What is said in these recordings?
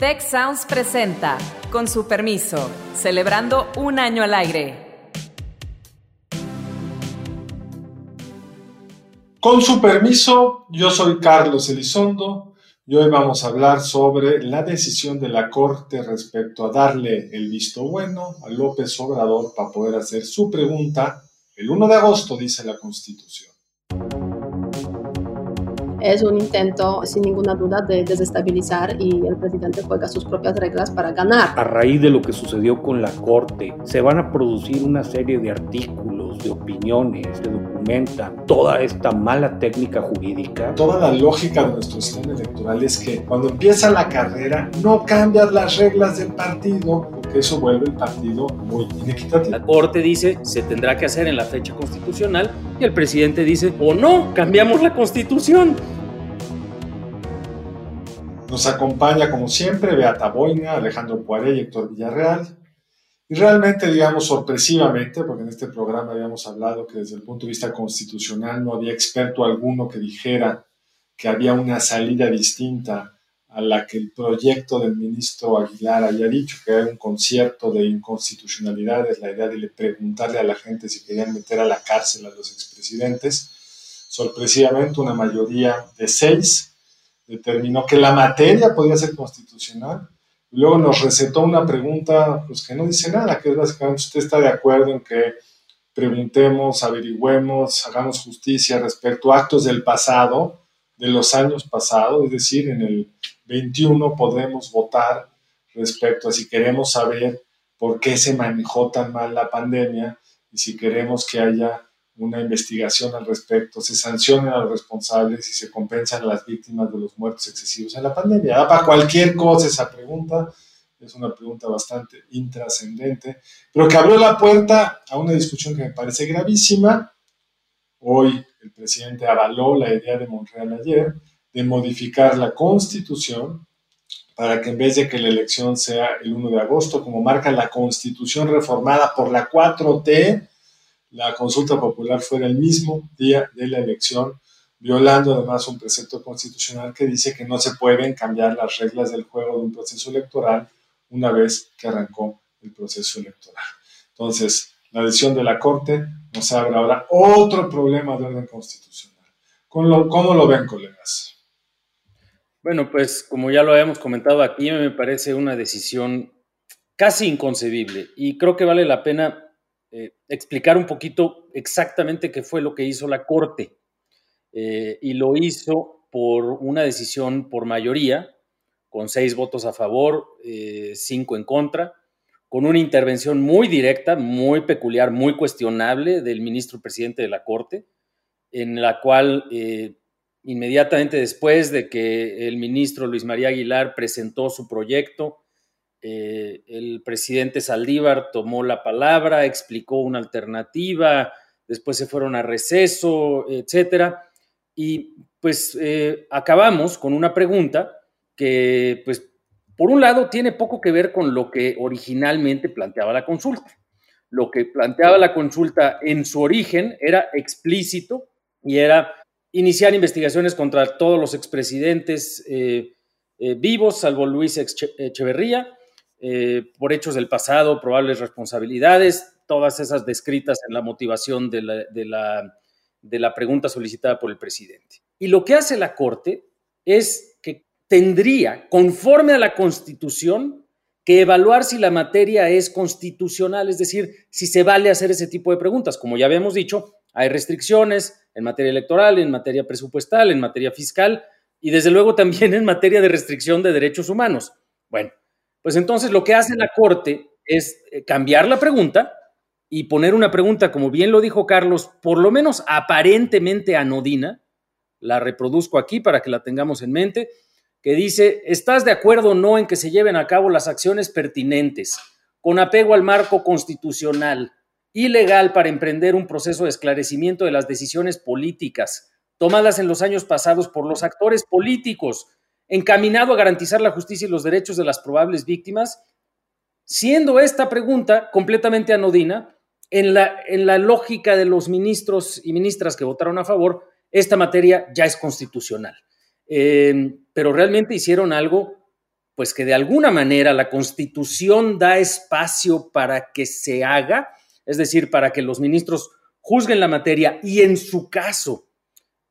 Tech Sounds presenta, con su permiso, celebrando un año al aire. Con su permiso, yo soy Carlos Elizondo y hoy vamos a hablar sobre la decisión de la Corte respecto a darle el visto bueno a López Obrador para poder hacer su pregunta el 1 de agosto, dice la Constitución es un intento sin ninguna duda de desestabilizar y el presidente juega sus propias reglas para ganar. A raíz de lo que sucedió con la Corte, se van a producir una serie de artículos, de opiniones, que documentan toda esta mala técnica jurídica. Toda la lógica de nuestro sistema electoral es que cuando empieza la carrera no cambias las reglas del partido porque eso vuelve el partido muy inequitativo. La Corte dice se tendrá que hacer en la fecha constitucional y el presidente dice o no, cambiamos la constitución. Nos acompaña, como siempre, Beata Boina, Alejandro Poiré y Héctor Villarreal. Y realmente, digamos, sorpresivamente, porque en este programa habíamos hablado que desde el punto de vista constitucional no había experto alguno que dijera que había una salida distinta a la que el proyecto del ministro Aguilar haya dicho, que era un concierto de inconstitucionalidades, la idea de preguntarle a la gente si querían meter a la cárcel a los expresidentes. Sorpresivamente, una mayoría de seis determinó que la materia podía ser constitucional. Luego nos recetó una pregunta pues, que no dice nada, que es básicamente usted está de acuerdo en que preguntemos, averigüemos, hagamos justicia respecto a actos del pasado, de los años pasados, es decir, en el 21 podemos votar respecto a si queremos saber por qué se manejó tan mal la pandemia y si queremos que haya una investigación al respecto, se sancionen a los responsables y se compensan a las víctimas de los muertos excesivos en la pandemia. Da para cualquier cosa esa pregunta, es una pregunta bastante intrascendente, pero que abrió la puerta a una discusión que me parece gravísima. Hoy el presidente avaló la idea de Montreal ayer de modificar la constitución para que en vez de que la elección sea el 1 de agosto, como marca la constitución reformada por la 4T, la consulta popular fuera el mismo día de la elección, violando además un precepto constitucional que dice que no se pueden cambiar las reglas del juego de un proceso electoral una vez que arrancó el proceso electoral. Entonces, la decisión de la Corte nos abre ahora otro problema de orden constitucional. ¿Cómo lo, ven, colegas? Bueno, pues como ya lo habíamos comentado aquí, me parece una decisión casi inconcebible y creo que vale la pena eh, explicar un poquito exactamente qué fue lo que hizo la Corte. Eh, y lo hizo por una decisión por mayoría, con seis votos a favor, eh, cinco en contra, con una intervención muy directa, muy peculiar, muy cuestionable del ministro presidente de la Corte, en la cual inmediatamente después de que el ministro Luis María Aguilar presentó su proyecto, eh, el presidente Saldívar tomó la palabra, explicó una alternativa, después se fueron a receso, etcétera. Y pues eh, acabamos con una pregunta que, pues, por un lado, tiene poco que ver con lo que originalmente planteaba la consulta. Lo que planteaba la consulta en su origen era explícito y era iniciar investigaciones contra todos los expresidentes eh, vivos, salvo Luis Echeverría, eh, por hechos del pasado, probables responsabilidades, todas esas descritas en la motivación de la, de la pregunta solicitada por el presidente. Y lo que hace la Corte es que tendría, conforme a la Constitución, que evaluar si la materia es constitucional, es decir, si se vale hacer ese tipo de preguntas. Como ya habíamos dicho, hay restricciones en materia electoral, en materia presupuestal, en materia fiscal y desde luego también en materia de restricción de derechos humanos. Bueno, pues entonces lo que hace la Corte es eh, cambiar la pregunta y poner una pregunta, como bien lo dijo Carlos, por lo menos aparentemente anodina, la reproduzco aquí para que la tengamos en mente, que dice, ¿estás de acuerdo o no en que se lleven a cabo las acciones pertinentes con apego al marco constitucional y legal para emprender un proceso de esclarecimiento de las decisiones políticas tomadas en los años pasados por los actores políticos encaminado a garantizar la justicia y los derechos de las probables víctimas, siendo esta pregunta completamente anodina, en la, en la lógica de los ministros y ministras que votaron a favor, esta materia ya es constitucional. Eh, pero realmente hicieron algo pues que de alguna manera la Constitución da espacio para que se haga, es decir, para que los ministros juzguen la materia y en su caso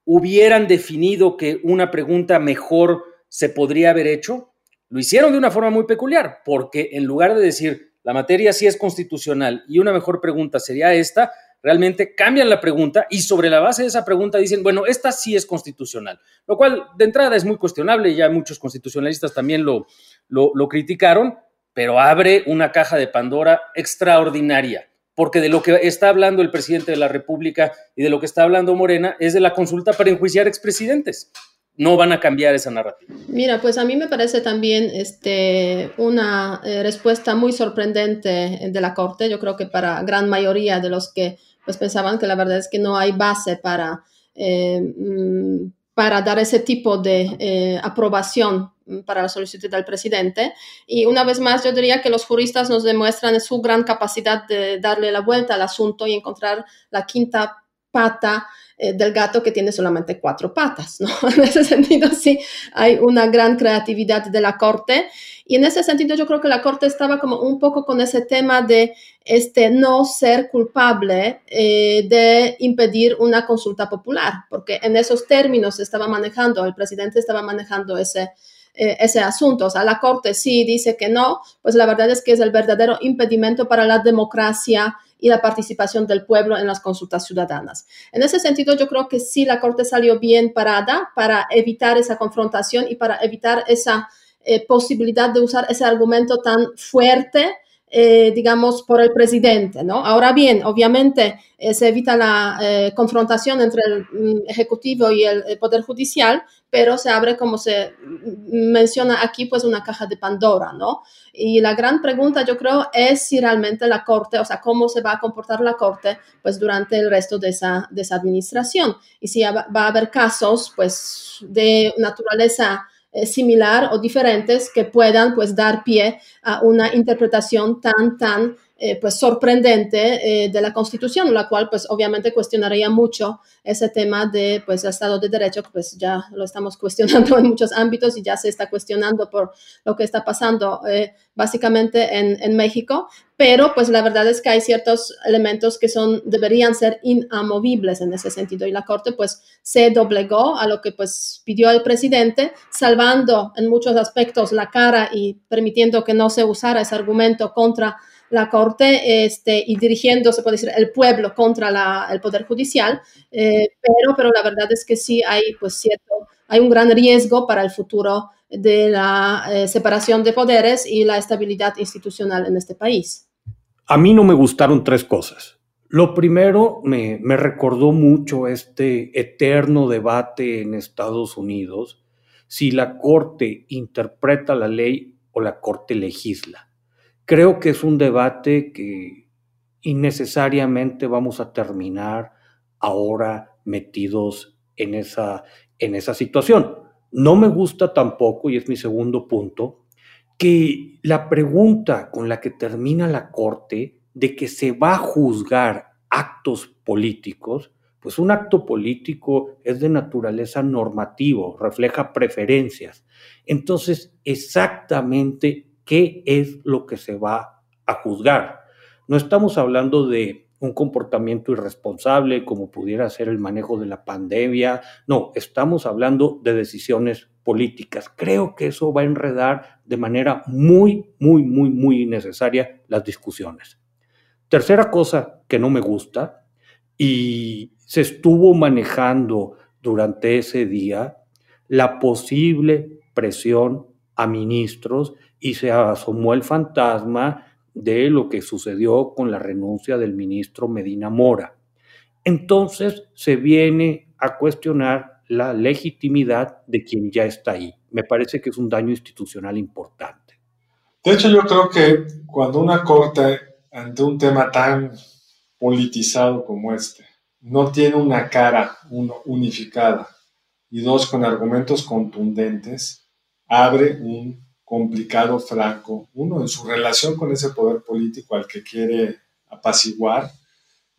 hubieran definido que una pregunta mejor se podría haber hecho, lo hicieron de una forma muy peculiar, porque en lugar de decir la materia sí es constitucional y una mejor pregunta sería esta, realmente cambian la pregunta y sobre la base de esa pregunta dicen, bueno, esta sí es constitucional, lo cual de entrada es muy cuestionable, ya muchos constitucionalistas también lo, lo, criticaron, pero abre una caja de Pandora extraordinaria, porque de lo que está hablando el presidente de la República y de lo que está hablando Morena es de la consulta para enjuiciar expresidentes no van a cambiar esa narrativa. Mira, pues a mí me parece también este, una eh, respuesta muy sorprendente de la Corte. Yo creo que para gran mayoría de los que pues pensaban que la verdad es que no hay base para, eh, mm, para dar ese tipo de eh, aprobación para la solicitud del presidente. Y una vez más, yo diría que los juristas nos demuestran su gran capacidad de darle la vuelta al asunto y encontrar la quinta pata eh, del gato que tiene solamente cuatro patas, ¿no? En ese sentido, sí, hay una gran creatividad de la Corte. Y en ese sentido, yo creo que la Corte estaba como un poco con ese tema de este, no ser culpable eh, de impedir una consulta popular, porque en esos términos estaba manejando, el presidente estaba manejando ese, eh, ese asunto. O sea, la Corte sí dice que no, pues la verdad es que es el verdadero impedimento para la democracia y la participación del pueblo en las consultas ciudadanas. En ese sentido, yo creo que sí la Corte salió bien parada para evitar esa confrontación y para evitar esa eh, posibilidad de usar ese argumento tan fuerte eh, digamos, por el presidente, ¿no? Ahora bien, obviamente eh, se evita la eh, confrontación entre el mm, Ejecutivo y el, Poder Judicial, pero se abre, como se mm, menciona aquí, pues una caja de Pandora, ¿no? Y la gran pregunta, yo creo, es si realmente la Corte, o sea, cómo se va a comportar la Corte, pues durante el resto de esa, de esa administración. Y si va a haber casos, pues, de naturaleza eh, similar o diferentes que puedan pues dar pie a una interpretación tan, tan eh, pues sorprendente eh, de la Constitución, la cual pues obviamente cuestionaría mucho ese tema de pues Estado de Derecho, que pues ya lo estamos cuestionando en muchos ámbitos y ya se está cuestionando por lo que está pasando eh, básicamente en, en, México, pero pues la verdad es que hay ciertos elementos que son, deberían ser inamovibles en ese sentido. Y la Corte pues se doblegó a lo que pues pidió el presidente, salvando en muchos aspectos la cara y permitiendo que no se usara ese argumento contra la Corte este, y dirigiendo, se puede decir, el pueblo contra el Poder Judicial, eh, pero, pero la verdad es que sí hay, pues, cierto, hay un gran riesgo para el futuro de la eh, separación de poderes y la estabilidad institucional en este país. A mí no me gustaron tres cosas. Lo primero, me, me recordó mucho este eterno debate en Estados Unidos si la Corte interpreta la ley o la Corte legisla. Creo que es un debate que innecesariamente vamos a terminar ahora metidos en esa, en esa situación. No me gusta tampoco, y es mi segundo punto, que la pregunta con la que termina la Corte de que se va a juzgar actos políticos, pues un acto político es de naturaleza normativo, refleja preferencias. Entonces, exactamente qué es lo que se va a juzgar. No estamos hablando de un comportamiento irresponsable como pudiera ser el manejo de la pandemia, no, estamos hablando de decisiones políticas. Creo que eso va a enredar de manera muy, muy, muy, muy innecesaria las discusiones. Tercera cosa que no me gusta y se estuvo manejando durante ese día la posible presión a ministros y se asomó el fantasma de lo que sucedió con la renuncia del ministro Medina Mora. Entonces se viene a cuestionar la legitimidad de quien ya está ahí. Me parece que es un daño institucional importante. De hecho, yo creo que cuando una corte, ante un tema tan politizado como este, no tiene una cara, uno, unificada, y dos, con argumentos contundentes, abre un complicado Franco, uno en su relación con ese poder político al que quiere apaciguar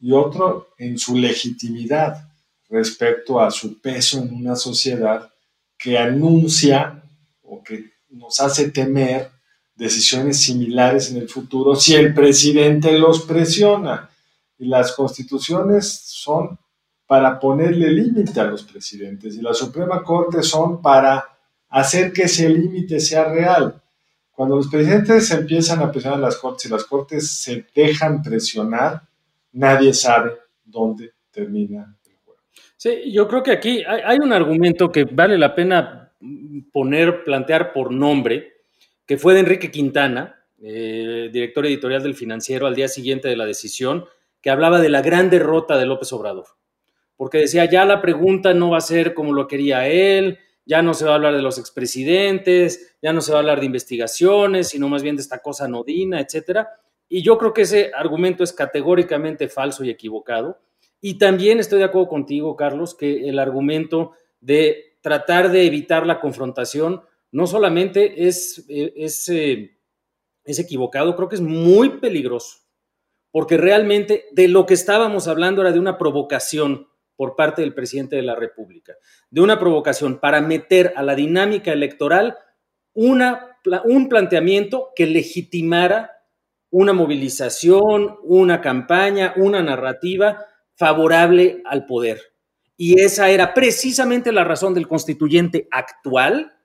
y otro en su legitimidad respecto a su peso en una sociedad que anuncia o que nos hace temer decisiones similares en el futuro si el presidente los presiona. Y las constituciones son para ponerle límite a los presidentes y la Suprema Corte son para hacer que ese límite sea real. Cuando los presidentes empiezan a presionar a las cortes y las cortes se dejan presionar, nadie sabe dónde termina el juego. Sí, yo creo que aquí hay, un argumento que vale la pena poner, plantear por nombre, que fue de Enrique Quintana, eh, director editorial del Financiero, al día siguiente de la decisión, que hablaba de la gran derrota de López Obrador. Porque decía, ya la pregunta no va a ser como lo quería él, ya no se va a hablar de los expresidentes, ya no se va a hablar de investigaciones, sino más bien de esta cosa nodina, etcétera. Y yo creo que ese argumento es categóricamente falso y equivocado. Y también estoy de acuerdo contigo, Carlos, que el argumento de tratar de evitar la confrontación no solamente es, es, eh, es equivocado, creo que es muy peligroso, porque realmente de lo que estábamos hablando era de una provocación por parte del presidente de la República, de una provocación para meter a la dinámica electoral un planteamiento que legitimara una movilización, una campaña, una narrativa favorable al poder. Y esa era precisamente la razón del constituyente actual,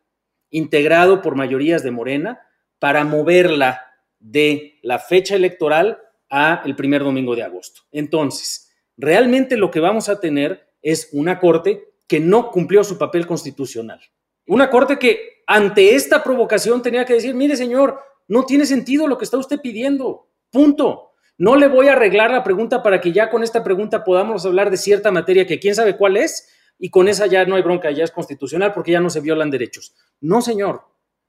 integrado por mayorías de Morena, para moverla de la fecha electoral a el primer domingo de agosto. Entonces, realmente lo que vamos a tener es una corte que no cumplió su papel constitucional. Una corte que ante esta provocación tenía que decir, mire señor, no tiene sentido lo que está usted pidiendo. Punto. No le voy a arreglar la pregunta para que ya con esta pregunta podamos hablar de cierta materia que quién sabe cuál es y con esa ya no hay bronca, ya es constitucional porque ya no se violan derechos. No, señor.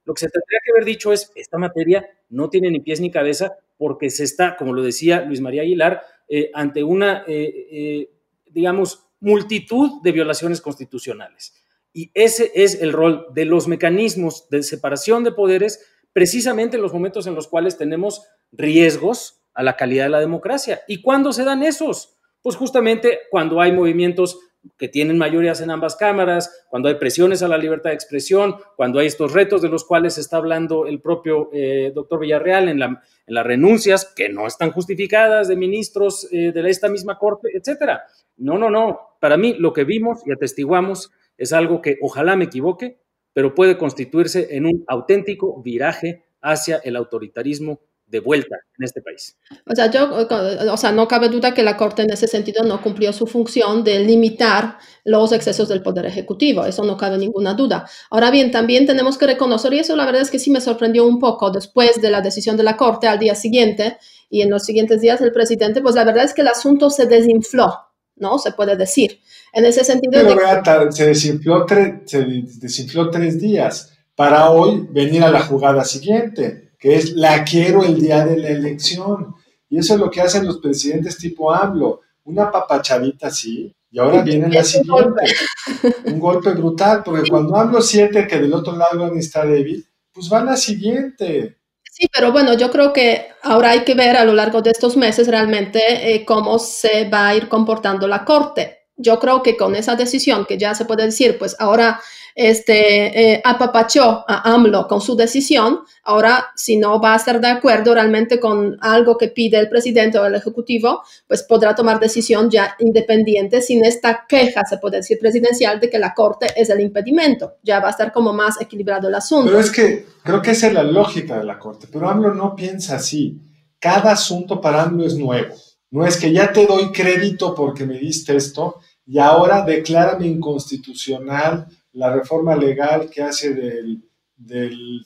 Lo que se tendría que haber dicho es, esta materia no tiene ni pies ni cabeza porque se está, como lo decía Luis María Aguilar, eh, ante una, eh, eh, digamos, multitud de violaciones constitucionales. Y ese es el rol de los mecanismos de separación de poderes, precisamente en los momentos en los cuales tenemos riesgos a la calidad de la democracia. ¿Y cuándo se dan esos? Pues justamente cuando hay movimientos que tienen mayorías en ambas cámaras, cuando hay presiones a la libertad de expresión, cuando hay estos retos de los cuales está hablando el propio eh, doctor Villarreal en, la, en, las renuncias que no están justificadas de ministros eh, de esta misma corte, etcétera. No, no, no. Para mí lo que vimos y atestiguamos es algo que ojalá me equivoque, pero puede constituirse en un auténtico viraje hacia el autoritarismo de vuelta en este país. O sea, yo, o sea, no cabe duda que la Corte en ese sentido no cumplió su función de limitar los excesos del Poder Ejecutivo, eso no cabe ninguna duda. Ahora bien, también tenemos que reconocer, y eso la verdad es que sí me sorprendió un poco después de la decisión de la Corte al día siguiente y en los siguientes días el presidente, pues la verdad es que el asunto se desinfló, ¿no? Se puede decir. En ese sentido... Pero se, desinfló se desinfló tres días para hoy venir a la jugada siguiente que es la quiero el día de la elección. Y eso es lo que hacen los presidentes tipo AMLO, una papachadita así, y ahora viene la siguiente. Un golpe brutal, porque cuando AMLO siente que del otro lado está débil, pues va la siguiente. Sí, pero bueno, yo creo que ahora hay que ver a lo largo de estos meses realmente eh, cómo se va a ir comportando la Corte. Yo creo que con esa decisión que ya se puede decir, pues ahora este, eh, apapachó a AMLO con su decisión, ahora si no va a estar de acuerdo realmente con algo que pide el presidente o el ejecutivo, pues podrá tomar decisión ya independiente sin esta queja, se puede decir, presidencial de que la Corte es el impedimento. Ya va a estar como más equilibrado el asunto. Pero es que creo que esa es la lógica de la Corte, pero AMLO no piensa así. Cada asunto para AMLO es nuevo. No es que ya te doy crédito porque me diste esto y ahora declárame inconstitucional la reforma legal que hace del,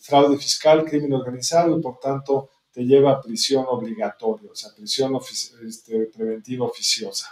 fraude fiscal, crimen organizado y por tanto te lleva a prisión obligatoria, o sea, prisión este, preventiva oficiosa.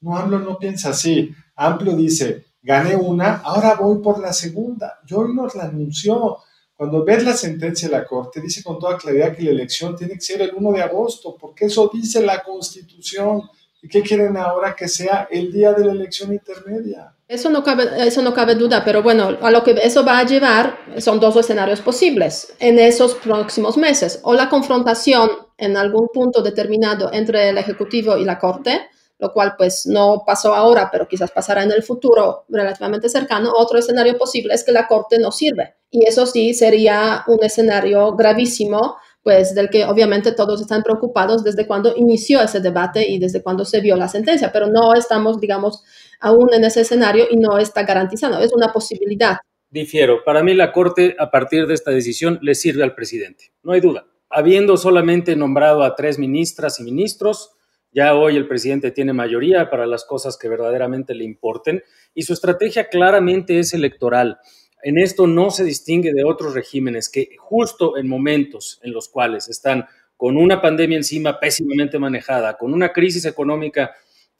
No, AMLO no piensa así. AMLO dice, gané una, ahora voy por la segunda. Yo hoy nos la anunció. Cuando ves la sentencia de la Corte, dice con toda claridad que la elección tiene que ser el 1 de agosto, porque eso dice la Constitución. ¿Y qué quieren ahora que sea el día de la elección intermedia? Eso no, cabe, eso no cabe duda, pero bueno, a lo que eso va a llevar son dos escenarios posibles en esos próximos meses. O la confrontación en algún punto determinado entre el Ejecutivo y la Corte, lo cual pues no pasó ahora, pero quizás pasará en el futuro relativamente cercano. Otro escenario posible es que la Corte no sirve. Y eso sí sería un escenario gravísimo, pues del que obviamente todos están preocupados desde cuando inició ese debate y desde cuando se vio la sentencia, pero no estamos, digamos, aún en ese escenario y no está garantizado. Es una posibilidad. Difiero. Para mí la Corte, a partir de esta decisión, le sirve al presidente. No hay duda. Habiendo solamente nombrado a tres ministras y ministros, ya hoy el presidente tiene mayoría para las cosas que verdaderamente le importen y su estrategia claramente es electoral. En esto no se distingue de otros regímenes que justo en momentos en los cuales están con una pandemia encima pésimamente manejada, con una crisis económica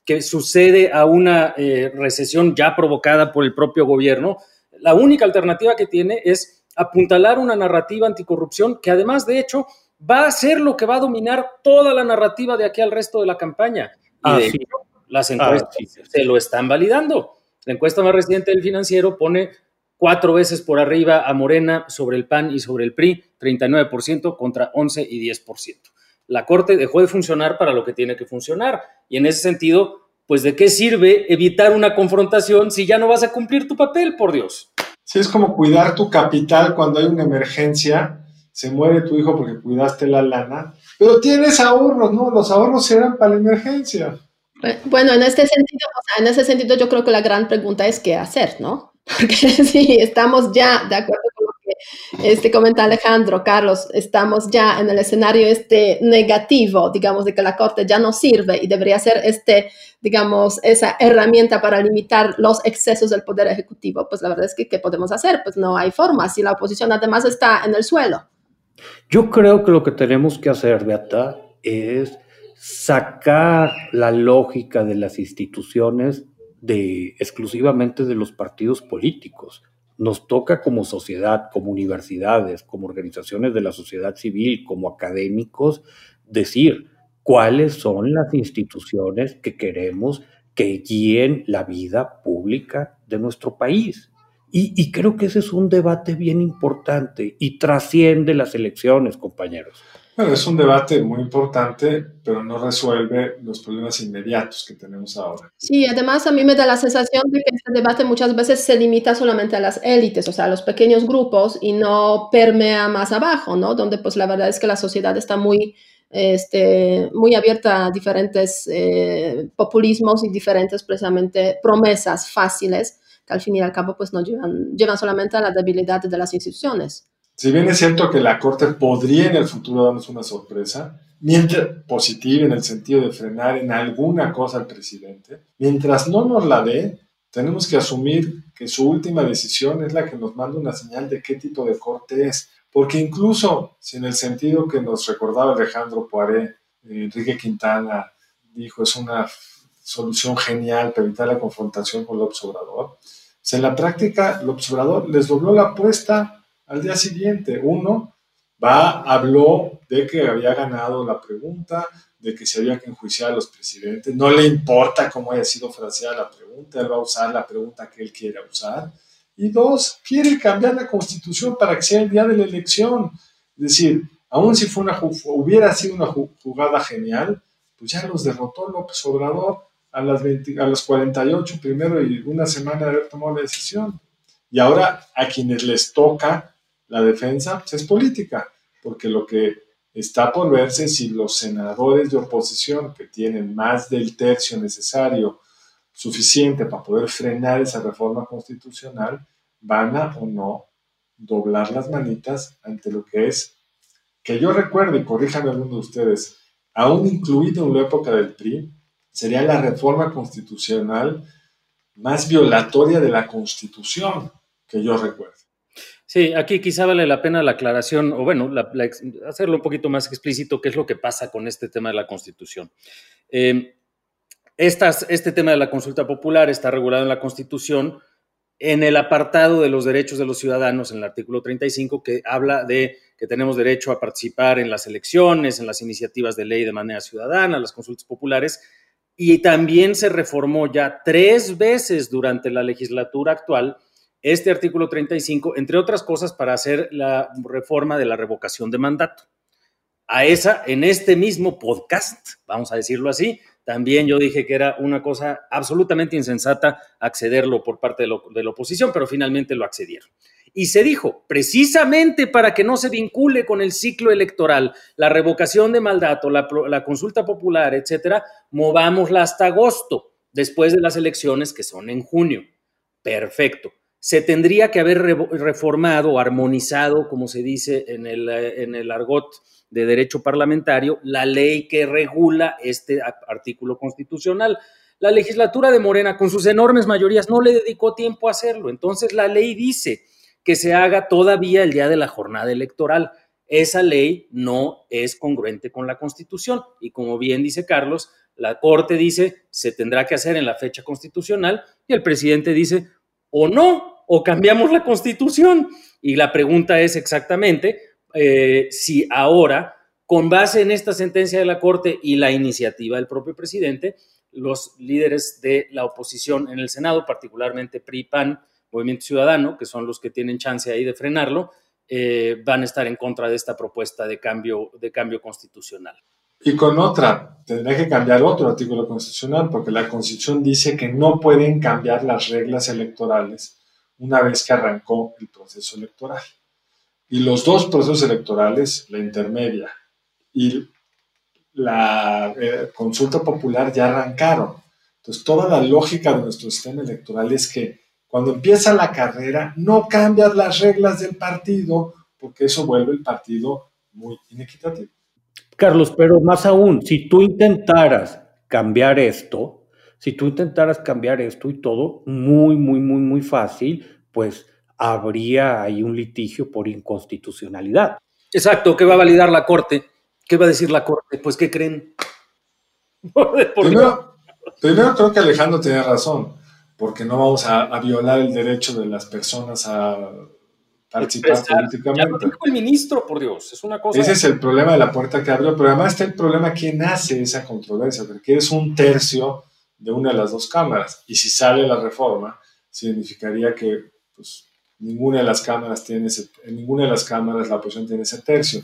que sucede a una eh, recesión ya provocada por el propio gobierno, la única alternativa que tiene es apuntalar una narrativa anticorrupción que además, de hecho, va a ser lo que va a dominar toda la narrativa de aquí al resto de la campaña. Y de hecho, las encuestas se lo están validando. La encuesta más reciente del financiero pone cuatro veces por arriba a Morena sobre el PAN y sobre el PRI, 39% contra 11 y 10%. La Corte dejó de funcionar para lo que tiene que funcionar y en ese sentido, pues de qué sirve evitar una confrontación si ya no vas a cumplir tu papel, por Dios. Sí, es como cuidar tu capital cuando hay una emergencia se muere tu hijo porque cuidaste la lana, pero tienes ahorros, ¿no? Los ahorros eran para la emergencia. Bueno, en este sentido, o sea, en ese sentido yo creo que la gran pregunta es qué hacer, ¿no? Porque sí, estamos ya de acuerdo con lo que este comenta Alejandro, Carlos, estamos ya en el escenario este negativo, digamos, de que la Corte ya no sirve y debería ser este, digamos, esa herramienta para limitar los excesos del Poder Ejecutivo. Pues la verdad es que, ¿qué podemos hacer? Pues no hay forma, si la oposición además está en el suelo. Yo creo que lo que tenemos que hacer, Beata, es sacar la lógica de las instituciones de exclusivamente de los partidos políticos. Nos toca como sociedad, como universidades, como organizaciones de la sociedad civil, como académicos, decir cuáles son las instituciones que queremos que guíen la vida pública de nuestro país. Y, creo que ese es un debate bien importante y trasciende las elecciones, compañeros. Bueno, es un debate muy importante, pero no resuelve los problemas inmediatos que tenemos ahora. Sí, además a mí me da la sensación de que este debate muchas veces se limita solamente a las élites, o sea, a los pequeños grupos y no permea más abajo, ¿no? Donde pues la verdad es que la sociedad está muy, este, muy abierta a diferentes eh, populismos y diferentes precisamente promesas fáciles al fin y al cabo pues no llevan, llevan solamente a la debilidad de las instituciones. Si bien es cierto que la Corte podría en el futuro darnos una sorpresa, mientras positiva en el sentido de frenar en alguna cosa al presidente, mientras no nos la dé, tenemos que asumir que su última decisión es la que nos manda una señal de qué tipo de corte es. Porque incluso si en el sentido que nos recordaba Alejandro Poiré, Enrique Quintana dijo es una solución genial para evitar la confrontación con el observador, en la práctica, el observador les dobló la apuesta al día siguiente. Uno va, habló de que había ganado la pregunta, de que se había que enjuiciar a los presidentes. No le importa cómo haya sido fraseada la pregunta, él va a usar la pregunta que él quiera usar. Y dos, quiere cambiar la constitución para que sea el día de la elección. Es decir, aun si fue una, hubiera sido una jugada genial, pues ya los derrotó López Obrador a las, 20, a las 48 primero y una semana de haber tomado la decisión. Y ahora a quienes les toca la defensa pues es política, porque lo que está por verse si los senadores de oposición que tienen más del tercio necesario suficiente para poder frenar esa reforma constitucional van a o no doblar las manitas ante lo que es, que yo recuerdo, y corríjanme alguno de ustedes, aún incluido en la época del PRI, sería la reforma constitucional más violatoria de la Constitución que yo recuerdo. Sí, aquí quizá vale la pena la aclaración, o bueno, hacerlo un poquito más explícito, qué es lo que pasa con este tema de la Constitución. Eh, este tema de la consulta popular está regulado en la Constitución en el apartado de los derechos de los ciudadanos, en el artículo 35, que habla de que tenemos derecho a participar en las elecciones, en las iniciativas de ley de manera ciudadana, las consultas populares, y también se reformó ya tres veces durante la legislatura actual este artículo 35, entre otras cosas, para hacer la reforma de la revocación de mandato. A esa, en este mismo podcast, vamos a decirlo así, también yo dije que era una cosa absolutamente insensata accederlo por parte de, la oposición, pero finalmente lo accedieron. Y se dijo, precisamente para que no se vincule con el ciclo electoral, la revocación de mandato, la, la consulta popular, etcétera, movámosla hasta agosto, después de las elecciones que son en junio. Perfecto se tendría que haber reformado o armonizado, como se dice en el, en el argot de derecho parlamentario, la ley que regula este artículo constitucional. La legislatura de Morena, con sus enormes mayorías, no le dedicó tiempo a hacerlo. Entonces, la ley dice que se haga todavía el día de la jornada electoral. Esa ley no es congruente con la Constitución. Y como bien dice Carlos, la Corte dice se tendrá que hacer en la fecha constitucional y el presidente dice o no, o cambiamos la constitución. Y la pregunta es exactamente eh, si ahora, con base en esta sentencia de la Corte y la iniciativa del propio presidente, los líderes de la oposición en el Senado, particularmente PRI, PAN, Movimiento Ciudadano, que son los que tienen chance ahí de frenarlo, eh, van a estar en contra de esta propuesta de cambio, de cambio constitucional. Y con otra, tendrá que cambiar otro artículo constitucional, porque la Constitución dice que no pueden cambiar las reglas electorales una vez que arrancó el proceso electoral. Y los dos procesos electorales, la intermedia y la eh, consulta popular, ya arrancaron. Entonces, toda la lógica de nuestro sistema electoral es que cuando empieza la carrera, no cambias las reglas del partido, porque eso vuelve el partido muy inequitativo. Carlos, pero más aún, si tú intentaras cambiar esto, si tú intentaras cambiar esto y todo, muy, muy, muy, muy fácil, pues habría ahí un litigio por inconstitucionalidad. Exacto, ¿qué va a validar la Corte? ¿Qué va a decir la Corte? Pues, ¿qué creen? primero, primero, creo que Alejandro tiene razón, porque no vamos a, a violar el derecho de las personas a participar políticamente. Ya el ministro, por Dios, es una cosa. Ese es el problema de la puerta que abrió, pero además está el problema quién hace esa controversia, porque es un tercio de una de las dos cámaras, y si sale la reforma, significaría que pues, ninguna de las cámaras tiene ese, en ninguna de las cámaras la oposición tiene ese tercio.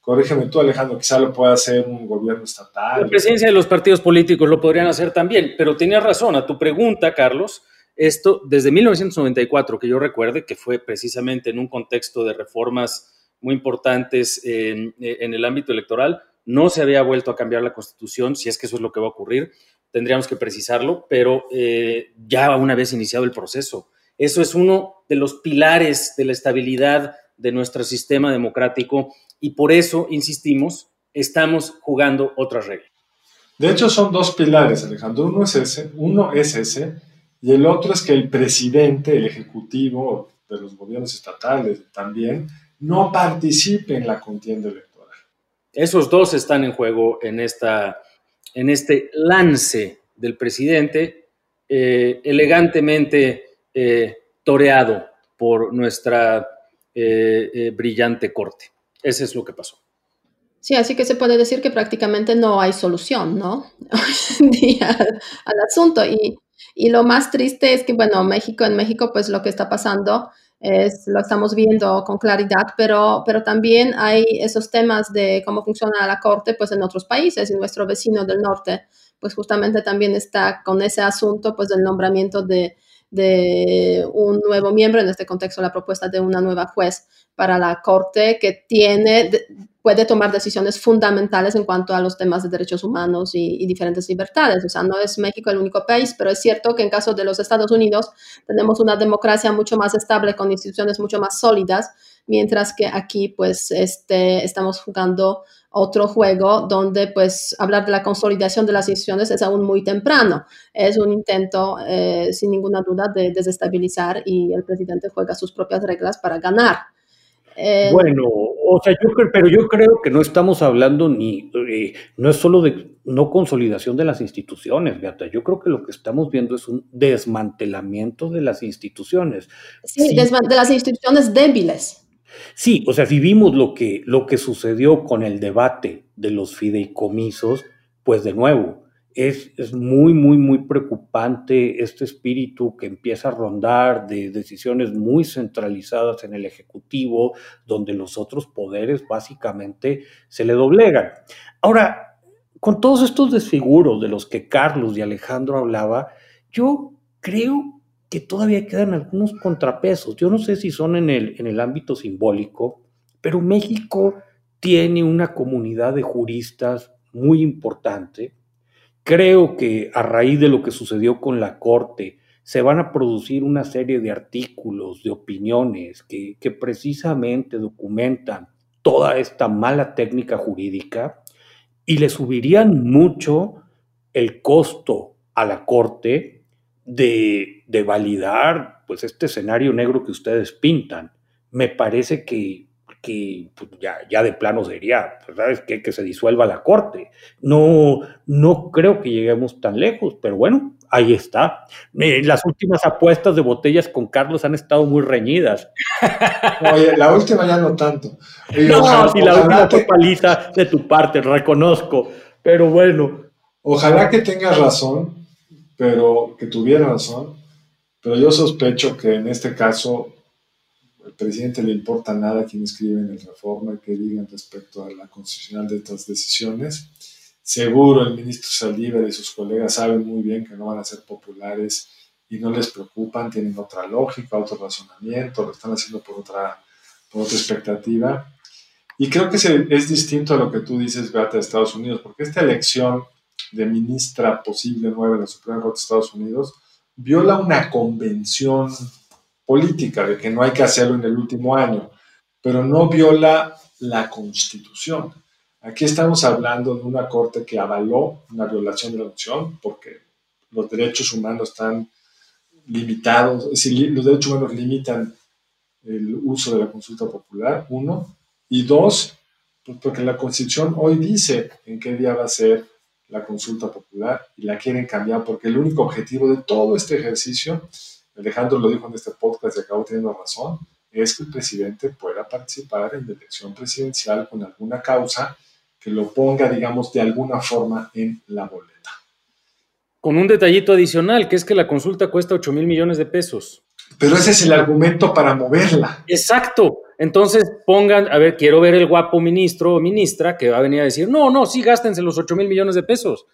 Corrígeme tú, Alejandro, quizá lo pueda hacer un gobierno estatal. La presidencia de los partidos políticos lo podrían hacer también, pero tenías razón. A tu pregunta, Carlos, esto desde 1994, que yo recuerde, que fue precisamente en un contexto de reformas muy importantes en, el ámbito electoral, no se había vuelto a cambiar la constitución, si es que eso es lo que va a ocurrir, tendríamos que precisarlo, pero eh, ya una vez iniciado el proceso. Eso es uno de los pilares de la estabilidad de nuestro sistema democrático y por eso, insistimos, estamos jugando otras reglas. De hecho, son dos pilares, Alejandro. Uno es ese, uno es ese y el otro es que el presidente, el ejecutivo de los gobiernos estatales también, no participe en la contienda electoral. Esos dos están en juego en, esta, en este lance del presidente, eh, elegantemente eh, toreado por nuestra eh, brillante corte. Ese es lo que pasó. Sí, así que se puede decir que prácticamente no hay solución, ¿no? Hoy en día al asunto. Y y lo más triste es que, bueno, México, en México, pues lo que está pasando es, lo estamos viendo con claridad, pero, pero también hay esos temas de cómo funciona la Corte, pues en otros países, y nuestro vecino del norte, pues justamente también está con ese asunto, pues del nombramiento de, de un nuevo miembro, en este contexto la propuesta de una nueva juez para la Corte que tiene, puede tomar decisiones fundamentales en cuanto a los temas de derechos humanos y, diferentes libertades. O sea, no es México el único país, pero es cierto que en caso de los Estados Unidos tenemos una democracia mucho más estable con instituciones mucho más sólidas, mientras que aquí pues este, estamos jugando otro juego donde pues hablar de la consolidación de las instituciones es aún muy temprano. Es un intento eh, sin ninguna duda de desestabilizar y el presidente juega sus propias reglas para ganar. Eh, bueno, o sea, yo creo, pero yo creo que no estamos hablando ni, eh, no es solo de no consolidación de las instituciones, Beata. Yo creo que lo que estamos viendo es un desmantelamiento de las instituciones. Sí, de las instituciones débiles. Sí, o sea, si vimos lo que, lo que sucedió con el debate de los fideicomisos, pues de nuevo, es, muy, muy, muy preocupante este espíritu que empieza a rondar de decisiones muy centralizadas en el Ejecutivo, donde los otros poderes básicamente se le doblegan. Ahora, con todos estos desfiguros de los que Carlos y Alejandro hablaba, yo creo que todavía quedan algunos contrapesos. Yo no sé si son en el, en el ámbito simbólico, pero México tiene una comunidad de juristas muy importante. Creo que a raíz de lo que sucedió con la Corte, se van a producir una serie de artículos, de opiniones que, precisamente documentan toda esta mala técnica jurídica y le subirían mucho el costo a la Corte de, de validar pues, este escenario negro que ustedes pintan. Me parece que que pues, ya, ya, de plano sería, pues, ¿sabes qué? Que se disuelva la corte. No, no creo que lleguemos tan lejos, pero bueno, ahí está. las últimas apuestas de botellas con Carlos han estado muy reñidas. Oye, la última ya no tanto. no, si la última fue paliza de tu parte, reconozco, pero bueno. Ojalá que tengas razón, pero que tuviera razón, pero yo sospecho que en este caso al presidente le importa nada quien escribe en el Reforma y que digan respecto a la constitucional de estas decisiones. Seguro el ministro Saldívar y sus colegas saben muy bien que no van a ser populares y no les preocupan, tienen otra lógica, otro razonamiento, lo están haciendo por otra, otra expectativa. Y creo que es distinto a lo que tú dices, Beata, de Estados Unidos, porque esta elección de ministra posible nueva de la Suprema Corte de Estados Unidos viola una convención política, de que no hay que hacerlo en el último año, pero no viola la constitución. Aquí estamos hablando de una corte que avaló una violación de la opción porque los derechos humanos están limitados, es decir, los derechos humanos limitan el uso de la consulta popular, uno, y dos, pues porque la constitución hoy dice en qué día va a ser la consulta popular y la quieren cambiar porque el único objetivo de todo este ejercicio Alejandro lo dijo en este podcast y acabo teniendo razón, es que el presidente pueda participar en la elección presidencial con alguna causa que lo ponga, digamos, de alguna forma en la boleta. Con un detallito adicional, que es que la consulta cuesta 8 mil millones de pesos. Pero ese es el argumento para moverla. Exacto. Entonces pongan, a ver, quiero ver el guapo ministro o ministra que va a venir a decir, no, no, sí, gástense los 8 mil millones de pesos.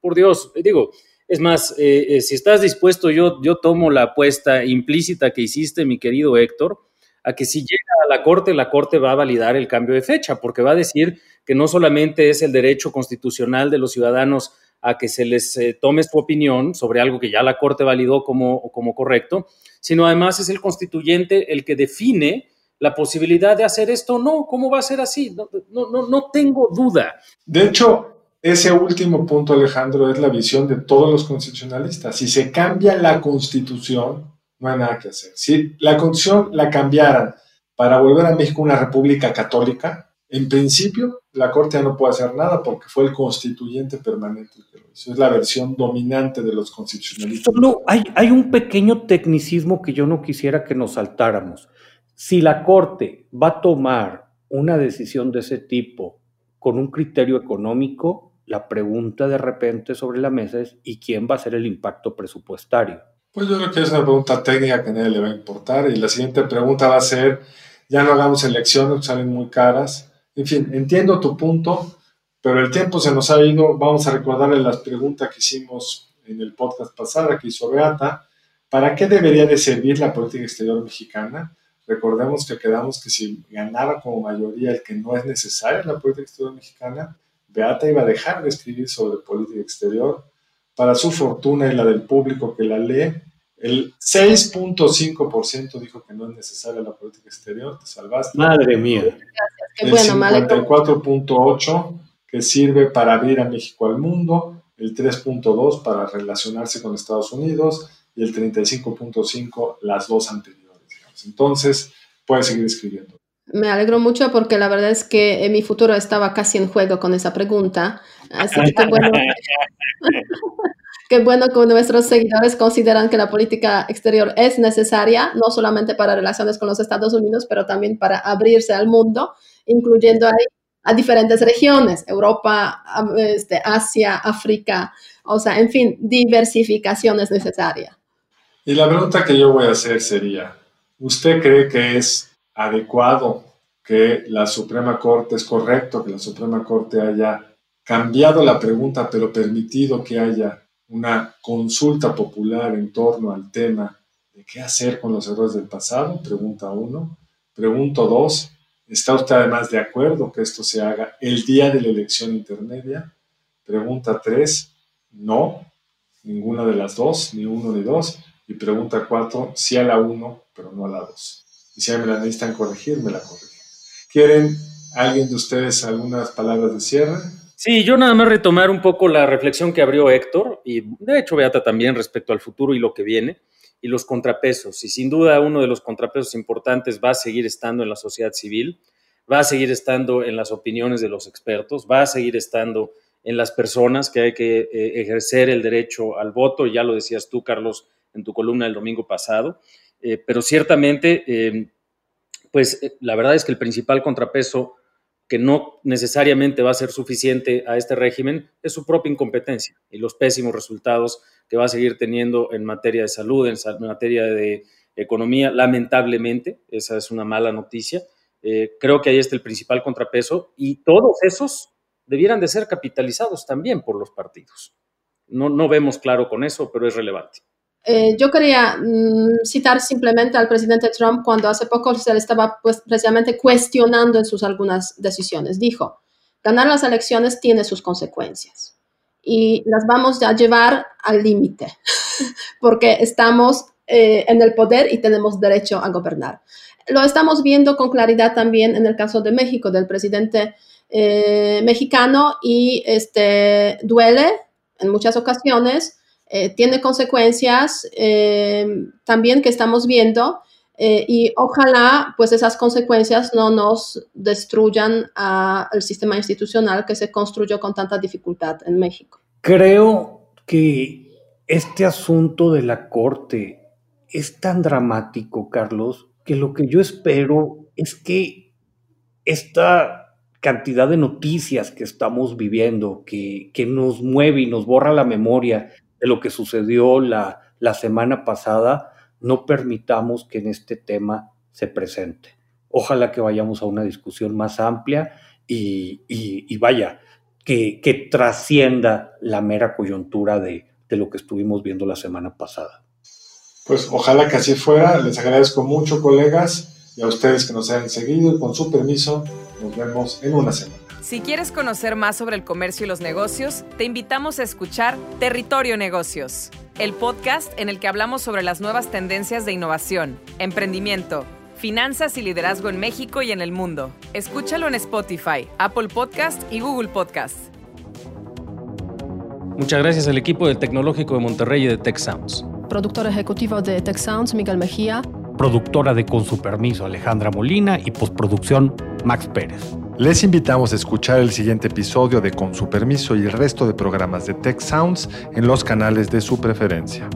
Por Dios, digo, es más, eh, eh, si estás dispuesto, yo, yo tomo la apuesta implícita que hiciste, mi querido Héctor, a que si llega a la Corte, la Corte va a validar el cambio de fecha, porque va a decir que no solamente es el derecho constitucional de los ciudadanos a que se les eh, tome su opinión sobre algo que ya la Corte validó como, como correcto, sino además es el constituyente el que define la posibilidad de hacer esto o no. ¿Cómo va a ser así? No, no, no, no tengo duda. De hecho, ese último punto, Alejandro, es la visión de todos los constitucionalistas. Si se cambia la constitución, no hay nada que hacer. Si la constitución la cambiaran para volver a México una república católica, en principio la Corte ya no puede hacer nada porque fue el constituyente permanente el que lo hizo. Es la versión dominante de los constitucionalistas. Solo hay, hay un pequeño tecnicismo que yo no quisiera que nos saltáramos. Si la Corte va a tomar una decisión de ese tipo con un criterio económico, la pregunta de repente sobre la mesa es ¿y quién va a ser el impacto presupuestario? Pues yo creo que es una pregunta técnica que a nadie le va a importar y la siguiente pregunta va a ser, ya no hagamos elecciones, salen muy caras. En fin, entiendo tu punto, pero el tiempo se nos ha ido. Vamos a recordarle las preguntas que hicimos en el podcast pasado que hizo Beata. ¿Para qué debería de servir la política exterior mexicana? Recordemos que quedamos que si ganaba como mayoría el que no es necesaria la política exterior mexicana, Beata iba a dejar de escribir sobre política exterior. Para su fortuna y la del público que la lee, el 6.5% dijo que no es necesaria la política exterior. Te salvaste. Madre mía. el 54.8% que sirve para abrir a México al mundo, el 3.2% para relacionarse con Estados Unidos y el 35.5% las dos anteriores. Entonces, puede seguir escribiendo. Me alegro mucho porque la verdad es que mi futuro estaba casi en juego con esa pregunta. Así que qué bueno, qué bueno que nuestros seguidores consideran que la política exterior es necesaria, no solamente para relaciones con los Estados Unidos, pero también para abrirse al mundo, incluyendo ahí a diferentes regiones, Europa, este, Asia, África, o sea, en fin, diversificación es necesaria. Y la pregunta que yo voy a hacer sería, ¿usted cree que es adecuado que la Suprema Corte, es correcto que la Suprema Corte haya cambiado la pregunta, pero permitido que haya una consulta popular en torno al tema de qué hacer con los errores del pasado, pregunta uno. Pregunto dos, ¿está usted además de acuerdo que esto se haga el día de la elección intermedia? Pregunta tres, no, ninguna de las dos, ni uno ni dos. Y pregunta cuatro, sí a la uno, pero no a la dos. Y si me la necesitan corregir, me la corrigen. ¿Quieren alguien de ustedes algunas palabras de cierre? Sí, yo nada más retomar un poco la reflexión que abrió Héctor y de hecho Beata también respecto al futuro y lo que viene y los contrapesos. Y sin duda uno de los contrapesos importantes va a seguir estando en la sociedad civil, va a seguir estando en las opiniones de los expertos, va a seguir estando en las personas que hay que eh, ejercer el derecho al voto, ya lo decías tú, Carlos, en tu columna el domingo pasado, eh, pero ciertamente, eh, pues la verdad es que el principal contrapeso que no necesariamente va a ser suficiente a este régimen es su propia incompetencia y los pésimos resultados que va a seguir teniendo en materia de salud, en materia de economía, lamentablemente, esa es una mala noticia. Eh, creo que ahí está el principal contrapeso y todos esos debieran de ser capitalizados también por los partidos. No, no vemos claro con eso, pero es relevante. Eh, yo quería mm, citar simplemente al presidente Trump cuando hace poco se le estaba pues, precisamente cuestionando en sus algunas decisiones. Dijo, ganar las elecciones tiene sus consecuencias y las vamos a llevar al límite porque estamos eh, en el poder y tenemos derecho a gobernar. Lo estamos viendo con claridad también en el caso de México, del presidente eh, mexicano y este, duele en muchas ocasiones eh, tiene consecuencias eh, también que estamos viendo eh, y ojalá pues esas consecuencias no nos destruyan al sistema institucional que se construyó con tanta dificultad en México. Creo que este asunto de la Corte es tan dramático, Carlos, que lo que yo espero es que esta cantidad de noticias que estamos viviendo, que, que nos mueve y nos borra la memoria, de lo que sucedió la, semana pasada, no permitamos que en este tema se presente. Ojalá que vayamos a una discusión más amplia y, vaya, que, que, trascienda la mera coyuntura de, de lo que estuvimos viendo la semana pasada. Pues ojalá que así fuera. Les agradezco mucho, colegas, y a ustedes que nos hayan seguido. Y con su permiso, nos vemos en una semana. Si quieres conocer más sobre el comercio y los negocios, te invitamos a escuchar Territorio Negocios, el podcast en el que hablamos sobre las nuevas tendencias de innovación, emprendimiento, finanzas y liderazgo en México y en el mundo. Escúchalo en Spotify, Apple Podcast y Google Podcast. Muchas gracias al equipo del Tecnológico de Monterrey y de Tech Sounds. Productor ejecutivo de Tech Sounds, Miguel Mejía. Productora de Con su permiso, Alejandra Molina y postproducción, Max Pérez. Les invitamos a escuchar el siguiente episodio de Con su permiso y el resto de programas de Tech Sounds en los canales de su preferencia.